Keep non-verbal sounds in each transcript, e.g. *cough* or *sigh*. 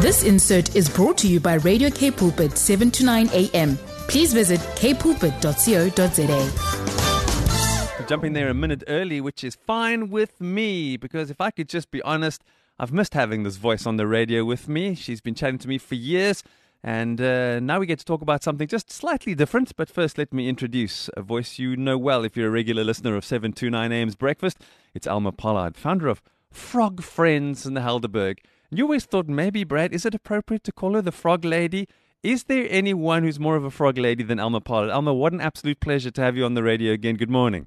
This insert is brought to you by Radio K Pulpit 7 to 9 a.m. Please visit kpulpit.co.za. Jumping there a minute early, which is fine with me, because if I could just be honest, I've missed having this voice on the radio with me. She's been chatting to me for years, and uh, now we get to talk about something just slightly different. But first, let me introduce a voice you know well if you're a regular listener of 729 AM's Breakfast. It's Elma Pollard, founder of Frog Friends in the Helderberg. You always thought maybe, Brad, is it appropriate to call her the frog lady? Is there anyone who's more of a frog lady than Elma Pollard? Elma, what an absolute pleasure to have you on the radio again. Good morning.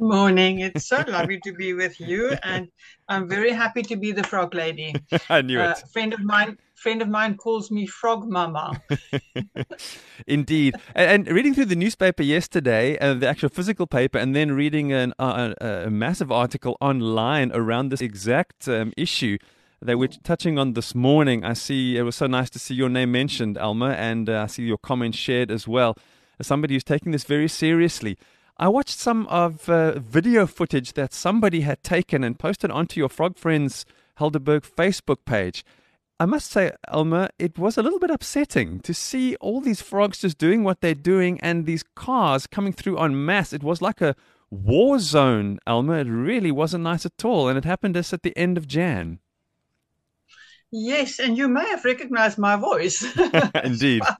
Morning. It's so lovely to be with you, and I'm very happy to be the frog lady. *laughs* I knew uh, it. A friend of mine, friend of mine, calls me Frog Mama. *laughs* Indeed. And, and, reading through the newspaper yesterday, uh, the actual physical paper, and then reading an, uh, a, a, massive article online around this exact um, issue that we're touching on this morning. I see it was so nice to see your name mentioned, Elma, and uh, I see your comments shared as well. As somebody who's taking this very seriously. I watched some of uh, video footage that somebody had taken and posted onto your Frog Friends Helderberg Facebook page. I must say, Elma, it was a little bit upsetting to see all these frogs just doing what they're doing and these cars coming through en masse. It was like a war zone, Elma. It really wasn't nice at all. And it happened just at the end of Jan. Yes, and you may have recognized my voice. *laughs* Indeed. *laughs*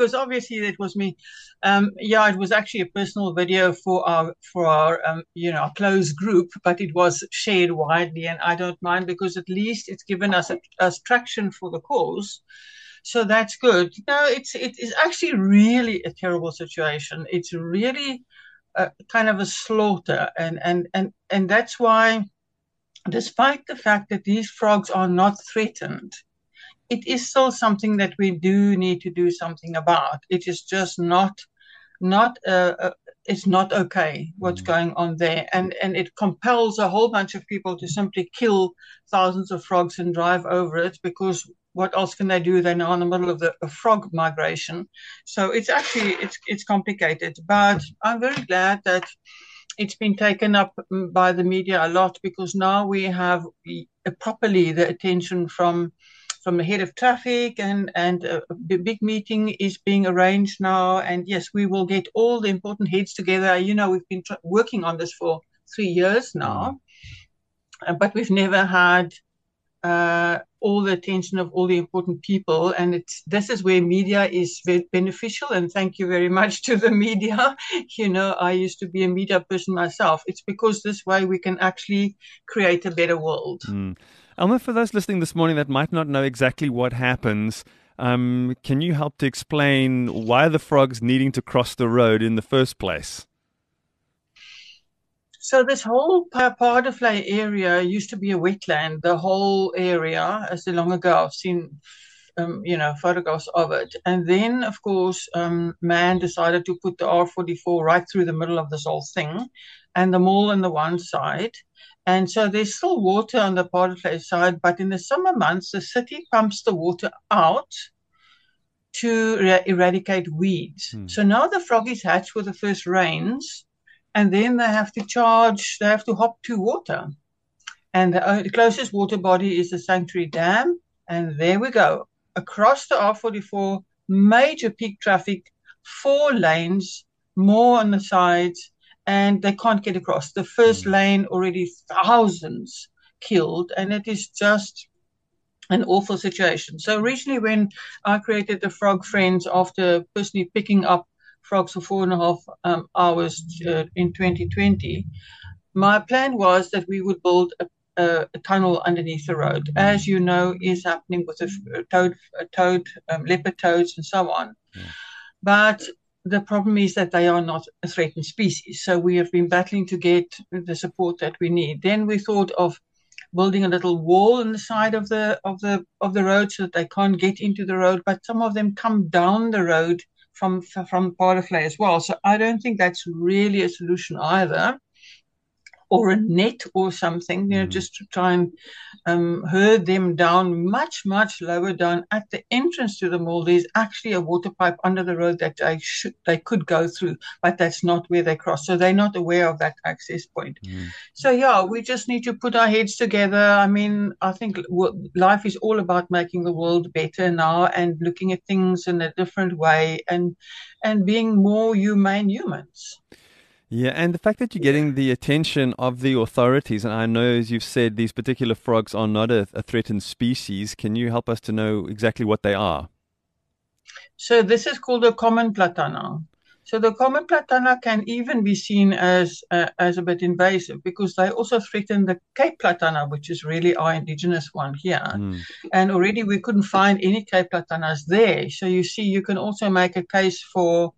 because obviously it was me. Um, yeah, it was actually a personal video for our for our um, you know closed group, but it was shared widely, and I don't mind because at least it's given us a, a traction for the cause. So that's good. No, it's it is actually really a terrible situation. It's really a, kind of a slaughter, and and and and that's why, despite the fact that these frogs are not threatened, it is still something that we do need to do something about. It is just not not uh, uh, it's not okay what's mm. going on there, and and it compels a whole bunch of people to simply kill thousands of frogs and drive over it because what else can they do? They're now in the middle of the frog migration, so it's actually it's it's complicated. But I'm very glad that it's been taken up mm, by the media a lot because now we have properly the attention from from the head of traffic, and and a big meeting is being arranged now. And yes, we will get all the important heads together. You know, we've been tra- working on this for three years now, mm. but we've never had uh, all the attention of all the important people. And it's this is where media is very beneficial. And thank you very much to the media. *laughs* you know, I used to be a media person myself. It's because this way we can actually create a better world. Mm. Elma, for those listening this morning that might not know exactly what happens, um, can you help to explain why the frogs needing to cross the road in the first place? So this whole Paardevlei area used to be a wetland. The whole area, as long ago I've seen, um, you know, photographs of it. And then, of course, um, man decided to put the R44 right through the middle of this whole thing, and the mall on the one side, and so there's still water on the Paardevlei side, but in the summer months, the city pumps the water out to re- eradicate weeds. Hmm. So now the froggies hatch with the first rains, and then they have to charge, they have to hop to water. And the, uh, the closest water body is the Sanctuary Dam. And there we go. Across the R44, major peak traffic, four lanes, more on the sides, and they can't get across. The first mm. lane already thousands killed, and it is just an awful situation. So originally, when I created the Frog Friends, after personally picking up frogs for four and a half um, hours uh, in 2020, my plan was that we would build a, a, a, tunnel underneath the road, as you know is happening with the toad, toad um, leopard toads, and so on. Yeah. But the problem is that they are not a threatened species. So we have been battling to get the support that we need. Then we thought of building a little wall on the side of the of the of the road so that they can't get into the road. But some of them come down the road from from Paardevlei as well. So I don't think that's really a solution either. Or a net or something, you know, Mm. just to try and um, herd them down much, much lower down at the entrance to the mall. There's actually a water pipe under the road that they should they could go through, but that's not where they cross. So they're not aware of that access point. Mm. So yeah, we just need to put our heads together. I mean, I think life is all about making the world better now and looking at things in a different way and and being more humane humans. Yeah, and the fact that you're getting the attention of the authorities, and I know, as you've said, these particular frogs are not a, a threatened species. Can you help us to know exactly what they are? So this is called the common platana. So the common platana can even be seen as uh, as a bit invasive because they also threaten the Cape platana, which is really our indigenous one here. Mm. And already we couldn't find any Cape platanas there. So you see, you can also make a case for,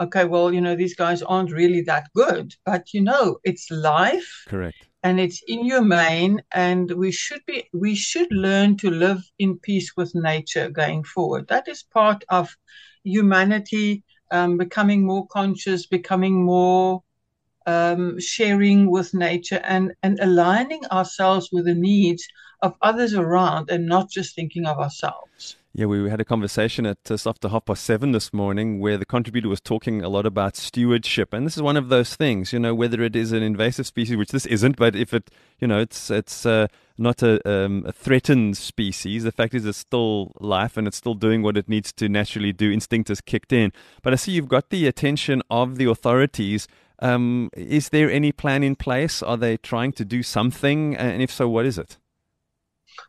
okay, well, you know, these guys aren't really that good, but you know, it's life Correct. and it's inhumane and we should be we should learn to live in peace with nature going forward that is part of humanity um, becoming more conscious becoming more um, sharing with nature and and aligning ourselves with the needs of others around and not just thinking of ourselves Yeah, we had a conversation at just after half past seven this morning where the contributor was talking a lot about stewardship, and this is one of those things, you know, whether it is an invasive species, which this isn't, but if it, you know, it's it's uh, not a, um, a threatened species. The fact is, it's still life and it's still doing what it needs to naturally do. Instinct has kicked in, but I see you've got the attention of the authorities. Um, is there any plan in place? Are they trying to do something? And if so, what is it?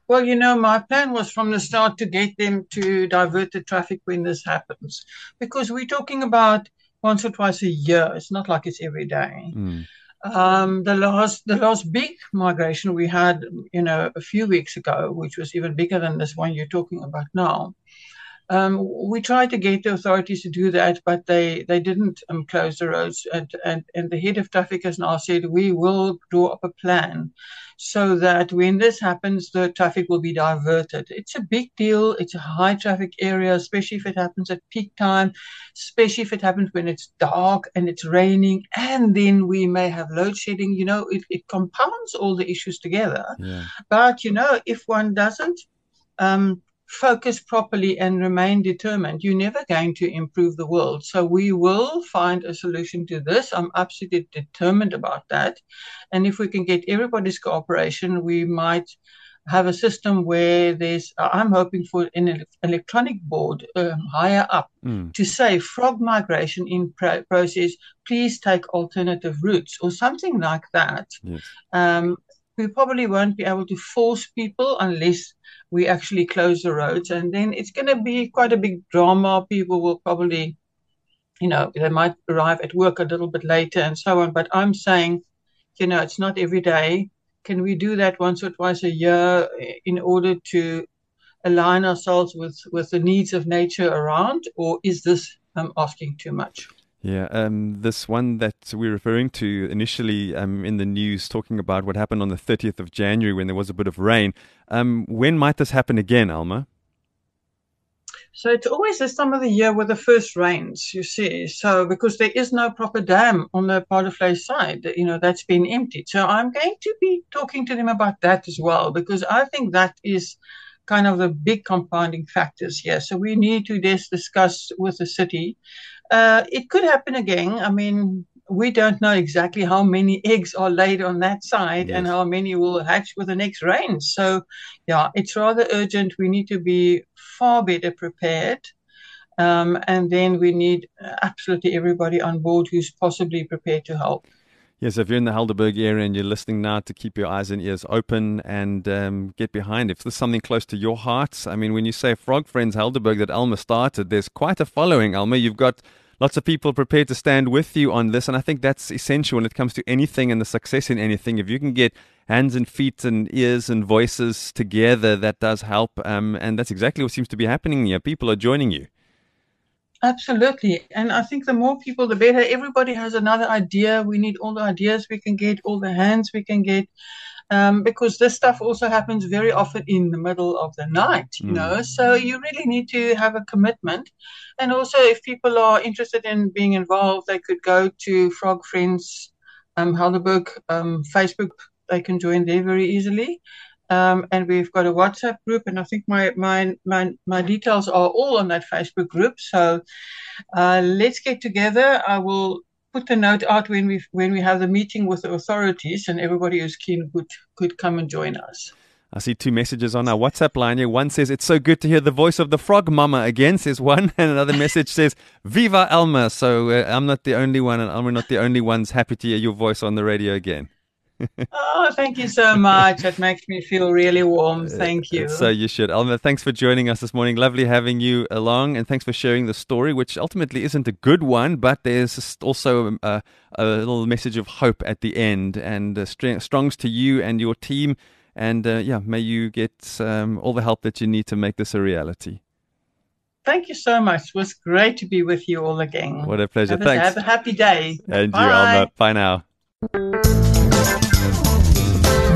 Well, you know, my plan was from the start to get them to divert the traffic when this happens, because we're talking about once or twice a year. It's not like it's every day. Mm. Um, the last, the last big migration we had, you know, a few weeks ago, which was even bigger than this one you're talking about now. Um, we tried to get the authorities to do that, but they, they didn't um, close the roads. And, and, and the head of traffic has now said, we will draw up a plan so that when this happens, the traffic will be diverted. It's a big deal. It's a high traffic area, especially if it happens at peak time, especially if it happens when it's dark and it's raining, and then we may have load shedding. You know, it, it compounds all the issues together. Yeah. But, you know, if one doesn't um, focus properly and remain determined, you're never going to improve the world. So we will find a solution to this. I'm absolutely determined about that. And if we can get everybody's cooperation, we might have a system where there's, I'm hoping for an electronic board um, higher up Mm. to say frog migration in pro- process, please take alternative routes or something like that. Yes. Um, we probably won't be able to force people unless we actually close the roads. And then it's going to be quite a big drama. People will probably, you know, they might arrive at work a little bit later and so on. But I'm saying, you know, it's not every day. Can we do that once or twice a year in order to align ourselves with, with the needs of nature around? Or is this um, asking too much? Yeah, um, this one that we're referring to initially um, in the news, talking about what happened on the 30th of January when there was a bit of rain. Um, when might this happen again, Elma? So it's always this time of the year with the first rains, you see. So because there is no proper dam on the Paardevlei side, you know, that's been emptied. So I'm going to be talking to them about that as well, because I think that is kind of the big compounding factors here. So we need to just discuss with the city. Uh, it could happen again. I mean, we don't know exactly how many eggs are laid on that side Yes. and how many will hatch with the next rain. So, yeah, it's rather urgent. We need to be far better prepared. Um, and then we need absolutely everybody on board who's possibly prepared to help. Yes, if you're in the Helderberg area and you're listening now, to keep your eyes and ears open and um, get behind. If there's something close to your heart, I mean, when you say Frog Friends Helderberg that Elma started, there's quite a following, Elma. You've got lots of people prepared to stand with you on this, and I think that's essential when it comes to anything and the success in anything. If you can get hands and feet and ears and voices together, that does help, um, and that's exactly what seems to be happening here. People are joining you. Absolutely. And I think the more people, the better. Everybody has another idea. We need all the ideas we can get, all the hands we can get. Um, because this stuff also happens very often in the middle of the night, you Mm. know. So you really need to have a commitment. And also, if people are interested in being involved, they could go to Frog Friends um, Helderberg um, Facebook. They can join there very easily. Um, and we've got a WhatsApp group, and I think my my my, my details are all on that Facebook group. So uh, let's get together. I will put the note out when we when we have the meeting with the authorities, and everybody who's keen could could come and join us. I see two messages on our WhatsApp line here. One says, It's so good to hear the voice of the frog mama again, says one. *laughs* And another message says, Viva Elma. So uh, I'm not the only one, and I'm not the only ones happy to hear your voice on the radio again. Oh, thank you so much. It makes me feel really warm. Thank you. So you should. Elma, thanks for joining us this morning. Lovely having you along, and thanks for sharing the story, which ultimately isn't a good one, but there's also a, a little message of hope at the end. And uh, strongs to you and your team. And uh, yeah, may you get um, all the help that you need to make this a reality. Thank you so much. It was great to be with you all again. What a pleasure. Have Thanks. A, have a happy day. And Bye. you, Elma. Bye now.